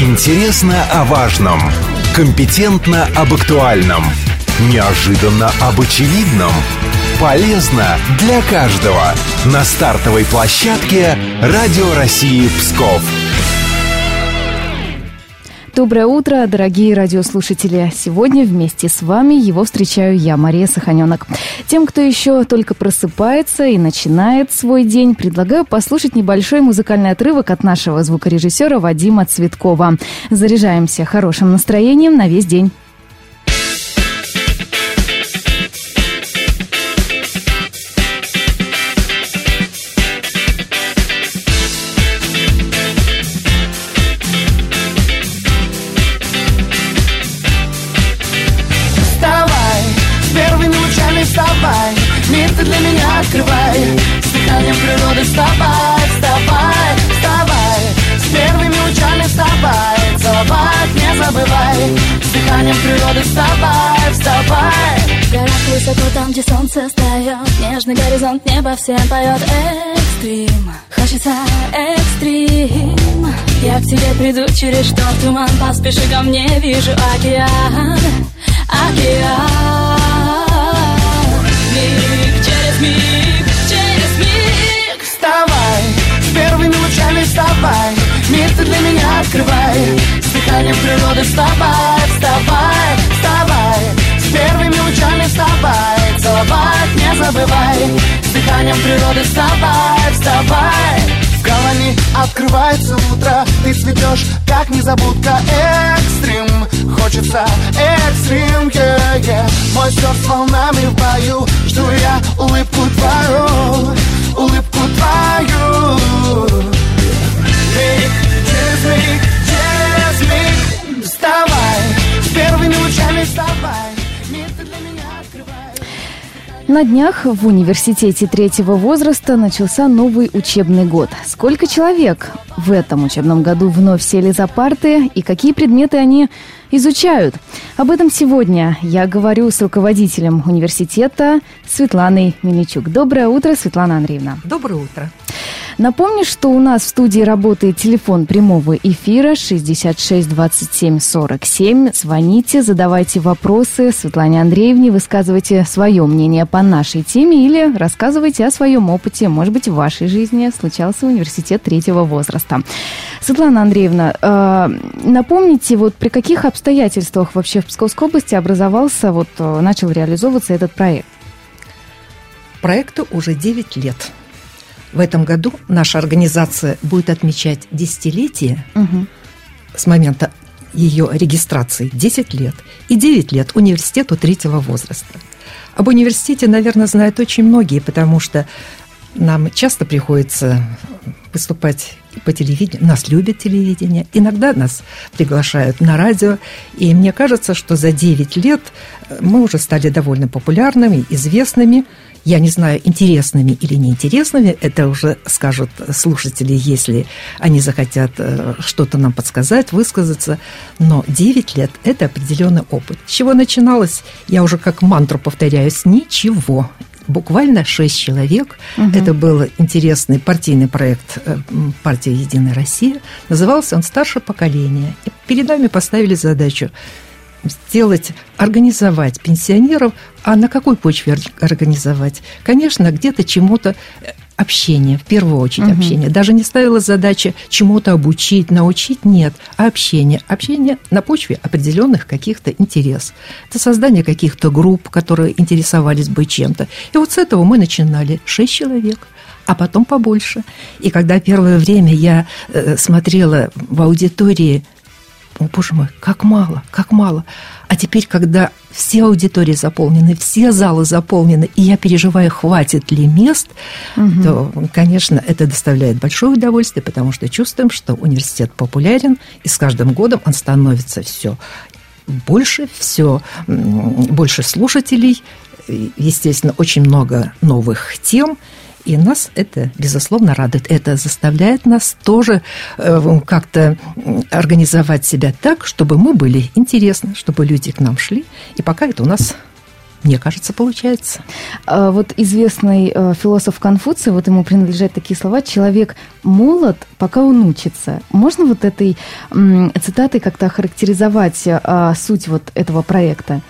Интересно о важном. Компетентно об актуальном. Неожиданно об очевидном. Полезно для каждого. На стартовой площадке Радио России Псков. Доброе утро, дорогие радиослушатели. Сегодня вместе с вами его встречаю я, Мария Саханенок. Тем, кто еще только просыпается и начинает свой день, предлагаю послушать небольшой музыкальный отрывок от нашего звукорежиссера Вадима Цветкова. Заряжаемся хорошим настроением на весь день. Вставай, вставай, вставай. С первыми лучами вставай Целовать не забывай. С дыханием природы вставай, вставай. В горах высоко там, где солнце встает Нежный горизонт неба всем поет Экстрим, хочется экстрим. Я к тебе приду через шторм туман Поспеши ко мне, вижу океан. Океан. Миг через миг Дыханием природы вставай, вставай, вставай. С первыми лучами вставай Целовать не забывай. С дыханием природы вставай, вставай. В голове открывается утро Ты цветешь, как незабудка. Экстрим, хочется экстрим, yeah, yeah. Мой сердце волнами в бою Жду я улыбку твою На днях в университете третьего возраста начался новый учебный год. Сколько человек в этом учебном году вновь сели за парты и какие предметы они изучают? Об этом сегодня я говорю с руководителем университета Светланой Мельничук. Доброе утро, Светлана Андреевна. Доброе утро. Напомню, что у нас в студии работает телефон прямого эфира 66 27 47. Звоните, задавайте вопросы Светлане Андреевне, высказывайте свое мнение по нашей теме или рассказывайте о своем опыте. Может быть, в вашей жизни случался университет третьего возраста. Светлана Андреевна, э, напомните, вот при каких обстоятельствах вообще в Псковской области образовался, вот э, начал реализовываться этот проект? Проекту уже 9 лет. В этом году наша организация будет отмечать десятилетие угу. с момента ее регистрации 10 лет и 9 лет университету третьего возраста. Об университете, наверное, знают очень многие, потому что нам часто приходится выступать по телевидению. Нас любят телевидение. Иногда нас приглашают на радио. И мне кажется, что за 9 лет мы уже стали довольно популярными, известными – я не знаю, интересными или неинтересными, это уже скажут слушатели, если они захотят э, что-то нам подсказать, высказаться. Но 9 лет – это определенный опыт. С чего начиналось, я уже как мантру повторяюсь, ничего буквально шесть человек. Угу. Это был интересный партийный проект э, партии «Единая Россия». Назывался он «Старшее поколение». И перед нами поставили задачу сделать, организовать пенсионеров, а на какой почве организовать? Конечно, где-то чему-то э, общение, в первую очередь угу. общение. Даже не ставила задача чему-то обучить, научить, нет, а общение. Общение на почве определенных каких-то интересов. Это создание каких-то групп, которые интересовались бы чем-то. И вот с этого мы начинали. Шесть человек а потом побольше. И когда первое время я э, смотрела в аудитории о, боже мой, как мало, как мало. А теперь, когда все аудитории заполнены, все залы заполнены, и я переживаю, хватит ли мест, угу. то, конечно, это доставляет большое удовольствие, потому что чувствуем, что университет популярен, и с каждым годом он становится все больше, все больше слушателей, естественно, очень много новых тем – и нас это, безусловно, радует. Это заставляет нас тоже э, как-то организовать себя так, чтобы мы были интересны, чтобы люди к нам шли. И пока это у нас мне кажется, получается. А вот известный э, философ Конфуций, вот ему принадлежат такие слова «человек молод, пока он учится». Можно вот этой цитатой как-то охарактеризовать а, суть вот этого проекта?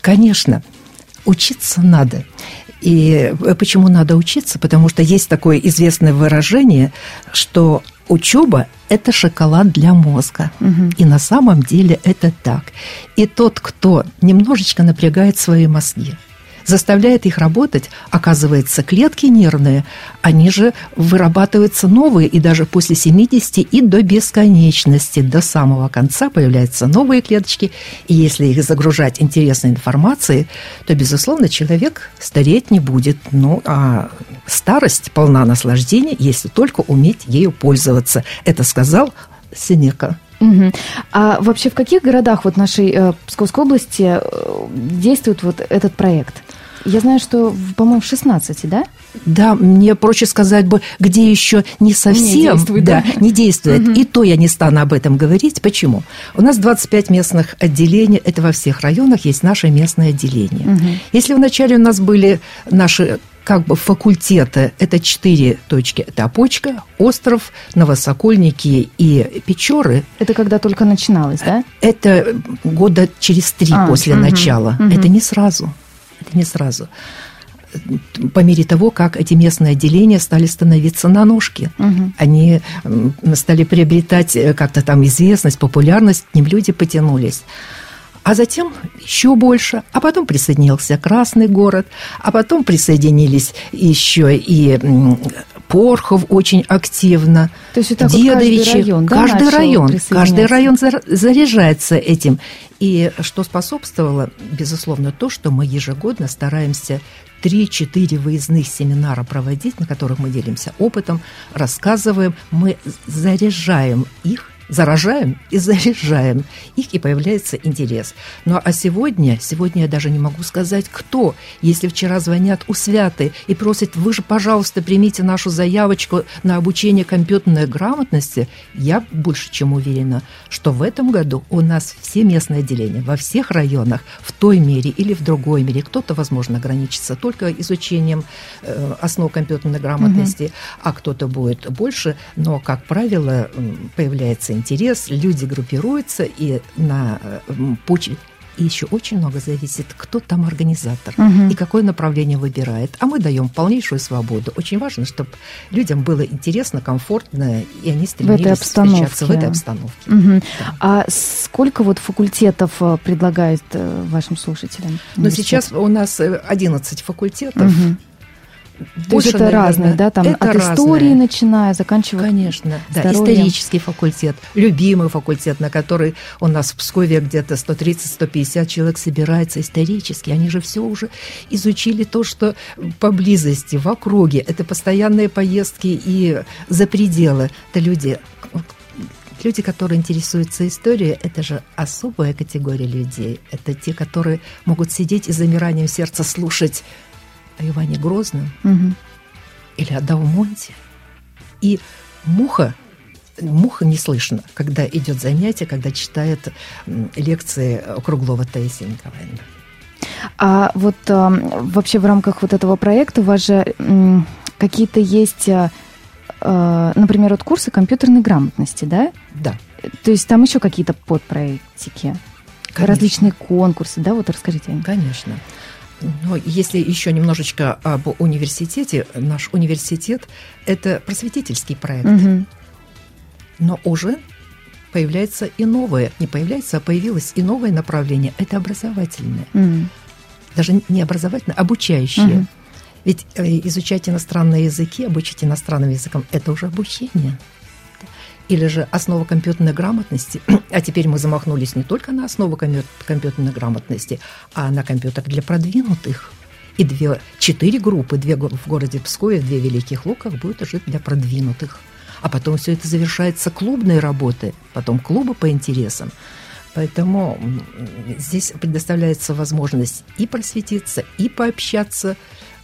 Конечно, учиться надо. И почему надо учиться? Потому что есть такое известное выражение, что учеба – это шоколад для мозга. Угу. И на самом деле это так. И тот, кто немножечко напрягает свои мозги, заставляет их работать, оказывается, клетки нервные, они же вырабатываются новые, и даже после 70 и до бесконечности, до самого конца появляются новые клеточки, и если их загружать интересной информацией, то, безусловно, человек стареть не будет. Ну, а старость полна наслаждения, если только уметь ею пользоваться. Это сказал Сенека. Угу. А вообще в каких городах вот нашей э, Псковской области э, действует вот этот проект? Я знаю, что, по-моему, в 16, да? Да, мне проще сказать бы, где еще не совсем не действует, да, да. Не действует. Угу. И то я не стану об этом говорить. Почему? У нас 25 местных отделений, это во всех районах есть наше местное отделение. Угу. Если вначале у нас были наши как бы факультеты, это четыре точки. Это Опочка, Остров, Новосокольники и Печоры. Это когда только начиналось, да? Это года через три а, после угу, начала. Угу. Это не сразу. Это не сразу по мере того, как эти местные отделения стали становиться на ножки. Угу. Они стали приобретать э, как-то там известность, популярность, к ним люди потянулись. А затем еще больше, а потом присоединился Красный город, а потом присоединились еще и Порхов очень активно, То есть это Дедовичи. Каждый район, да, каждый район, каждый район заряжается этим. И что способствовало, безусловно, то, что мы ежегодно стараемся 3-4 выездных семинара проводить, на которых мы делимся опытом, рассказываем, мы заряжаем их заражаем и заряжаем их, и появляется интерес. Ну а сегодня, сегодня я даже не могу сказать, кто. Если вчера звонят у Святы и просят, вы же, пожалуйста, примите нашу заявочку на обучение компьютерной грамотности, я больше чем уверена, что в этом году у нас все местные отделения во всех районах в той мере или в другой мере, кто-то, возможно, ограничится только изучением э, основ компьютерной грамотности, угу. а кто-то будет больше, но, как правило, появляется интерес, люди группируются, и на почве и еще очень много зависит, кто там организатор угу. и какое направление выбирает. А мы даем полнейшую свободу. Очень важно, чтобы людям было интересно, комфортно, и они стремились в этой встречаться в этой обстановке. Угу. Да. А сколько вот факультетов э, предлагает э, вашим слушателям? Ну, сейчас у нас 11 э, факультетов. Угу. То есть это наверное, разные, да, там это от разное. истории начиная, заканчивая. Конечно, да, исторический факультет, любимый факультет, на который у нас в Пскове где-то 130-150 человек собирается, исторический. Они же все уже изучили то, что поблизости, в округе. Это постоянные поездки и за пределы. Это люди, люди, которые интересуются историей, это же особая категория людей. Это те, которые могут сидеть и замиранием сердца слушать о Иване Грозном угу. или о Далмонте. И муха, муха не слышно, когда идет занятие, когда читает лекции Круглова Таисия Николаевна. А вот а, вообще в рамках вот этого проекта у вас же какие-то есть, а, а, например, вот курсы компьютерной грамотности, да? Да. То есть там еще какие-то подпроектики? Конечно. Различные конкурсы, да? Вот расскажите. Конечно. Но если еще немножечко об университете, наш университет – это просветительский проект. Угу. Но уже появляется и новое, не появляется, а появилось и новое направление – это образовательное. Угу. Даже не образовательное, а обучающее. Угу. Ведь э, изучать иностранные языки, обучить иностранным языкам – это уже обучение или же основа компьютерной грамотности, а теперь мы замахнулись не только на основу компьютерной грамотности, а на компьютер для продвинутых. И две, четыре группы, две в городе Пскове, две в Великих Луках будут жить для продвинутых. А потом все это завершается клубной работой, потом клубы по интересам. Поэтому здесь предоставляется возможность и просветиться, и пообщаться,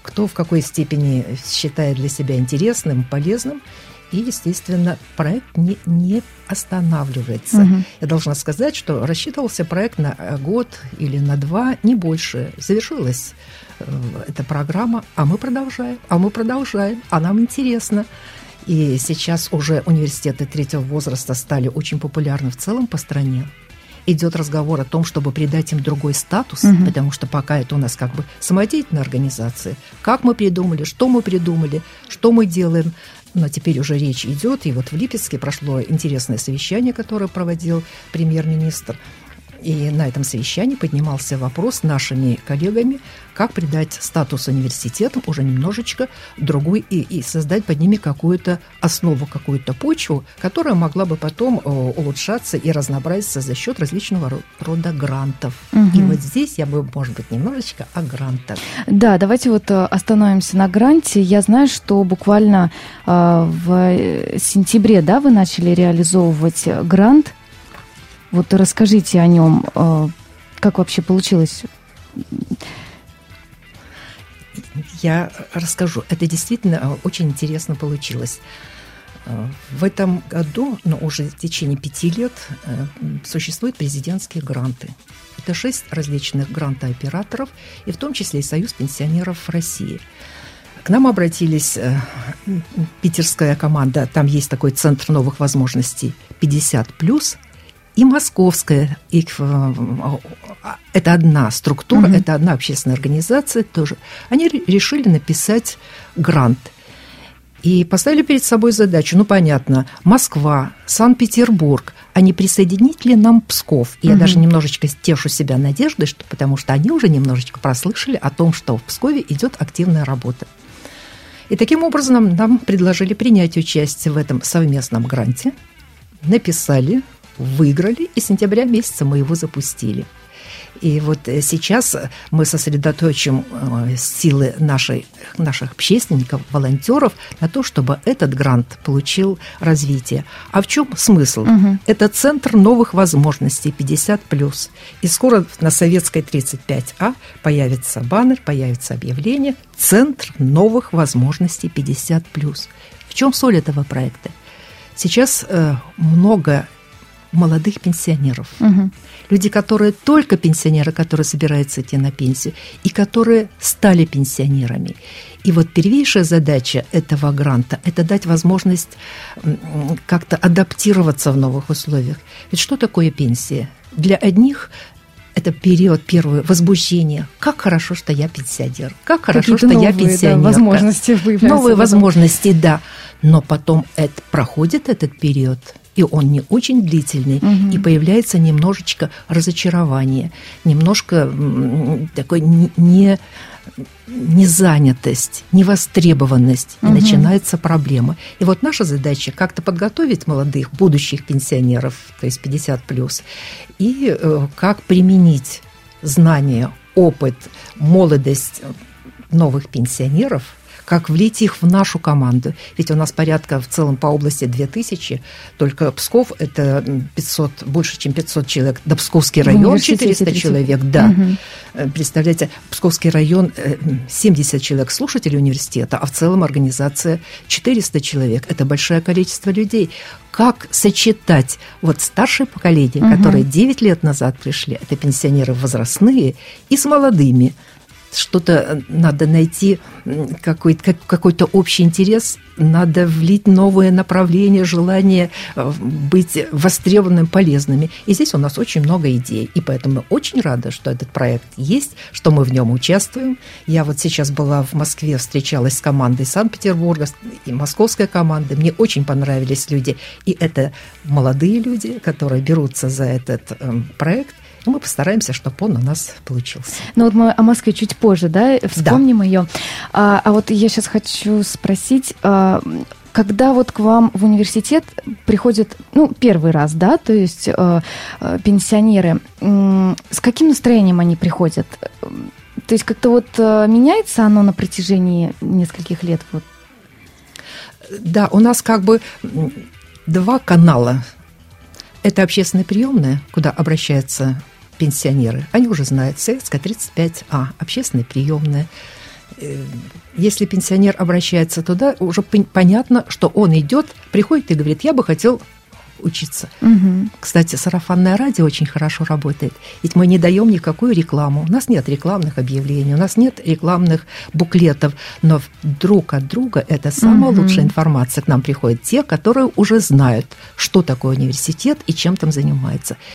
кто в какой степени считает для себя интересным, полезным – И, естественно, проект не, не останавливается. Угу. Я должна сказать, что рассчитывался проект на год или на два, не больше. Завершилась э, эта программа, а мы продолжаем, а мы продолжаем, а нам интересно. И сейчас уже университеты третьего возраста стали очень популярны в целом по стране. Идет разговор о том, чтобы придать им другой статус, угу. потому что пока это у нас как бы самодеятельная организация. Как мы придумали, что мы придумали, что мы делаем. Но теперь уже речь идет, и вот в Липецке прошло интересное совещание, которое проводил премьер-министр. И на этом совещании поднимался вопрос нашими коллегами, как придать статус университетам уже немножечко другой и, и создать под ними какую-то основу, какую-то почву, которая могла бы потом э, улучшаться и разнообразиться за счет различного рода грантов. Угу. И вот здесь я бы, может быть, немножечко о грантах. Да, давайте вот э, остановимся на гранте. Я знаю, что буквально э, в сентябре, да, вы начали реализовывать грант вот расскажите о нем, э, как вообще получилось? Я расскажу. Это действительно э, очень интересно получилось. Э, в этом году, но уже в течение пяти лет, существуют президентские гранты. Это шесть различных грантооператоров, и в том числе и Союз пенсионеров России. К нам обратились питерская команда, там есть такой центр новых возможностей 50+, и московская, и, э, это одна структура, угу. это одна общественная организация тоже. Они решили написать грант. И поставили перед собой задачу, ну, понятно, Москва, Санкт-Петербург, а не присоединить ли нам Псков? И угу. я даже немножечко тешу себя надеждой, что, потому что они уже немножечко прослышали о том, что в Пскове идет активная работа. И таким образом нам предложили принять участие в этом совместном гранте, написали выиграли, и с сентября месяца мы его запустили. И вот э, сейчас мы сосредоточим э, силы нашей, наших общественников, волонтеров на то, чтобы этот грант получил развитие. А в чем смысл? Угу. Это центр новых возможностей 50+. И скоро на Советской 35А появится баннер, появится объявление «Центр новых возможностей 50+.» В чем соль этого проекта? Сейчас э, много молодых пенсионеров. Угу. Люди, которые только пенсионеры, которые собираются идти на пенсию, и которые стали пенсионерами. И вот первейшая задача этого гранта – это дать возможность как-то адаптироваться в новых условиях. Ведь что такое пенсия? Для одних это период первое возбуждение. Как хорошо, что я пенсионер. Как хорошо, что новые, я пенсионер. Да, возможности Новые возможности, да. Но потом это, проходит этот период – и он не очень длительный, угу. и появляется немножечко разочарование, немножко такой не незанятость, невостребованность, угу. и начинается проблема. И вот наша задача как-то подготовить молодых будущих пенсионеров, то есть 50 плюс, и э, как применить знания, опыт, молодость новых пенсионеров – как влить их в нашу команду. Ведь у нас порядка в целом по области 2000, только Псков – это 500, больше, чем 500 человек. Да, Псковский район 400 человек, да. Угу. Представляете, Псковский район 70 э, человек слушателей университета, а в целом организация 400 человек. Это большое количество людей. Как сочетать вот старшее поколение, угу. которые 9 лет назад пришли, это пенсионеры возрастные, и с молодыми – что-то э, надо найти, какой-то, какой-то общий интерес, надо влить новое направление, желание э, быть востребованным, полезными. И здесь у нас очень много идей. И поэтому мы очень рады, что этот проект есть, что мы в нем участвуем. Я вот сейчас была в Москве, встречалась с командой Санкт-Петербурга и московской командой. Мне очень понравились люди. И это молодые люди, которые берутся за этот эм, проект мы постараемся, чтобы он у нас получился. Ну вот мы о Москве чуть позже, да, вспомним да. ее. А, а вот я сейчас хочу спросить, а, когда вот к вам в университет приходят, ну, первый раз, да, то есть э, э, пенсионеры, э, с каким настроением они приходят? То есть как-то вот э, меняется оно на протяжении нескольких лет? Вот? Да, у нас как бы два канала. Это общественная приемная, куда обращаются пенсионеры. Они уже знают, Советская 35А, общественная приемная. э, если пенсионер обращается туда, уже понятно, что он идет, приходит и говорит, я бы хотел учиться. Угу. Кстати, сарафанное радио очень хорошо работает. Ведь мы не даем никакую рекламу. У нас нет рекламных объявлений, у нас нет рекламных буклетов. Но друг от друга это самая угу. лучшая информация. К нам приходят те, которые уже знают, что такое университет и чем там занимается.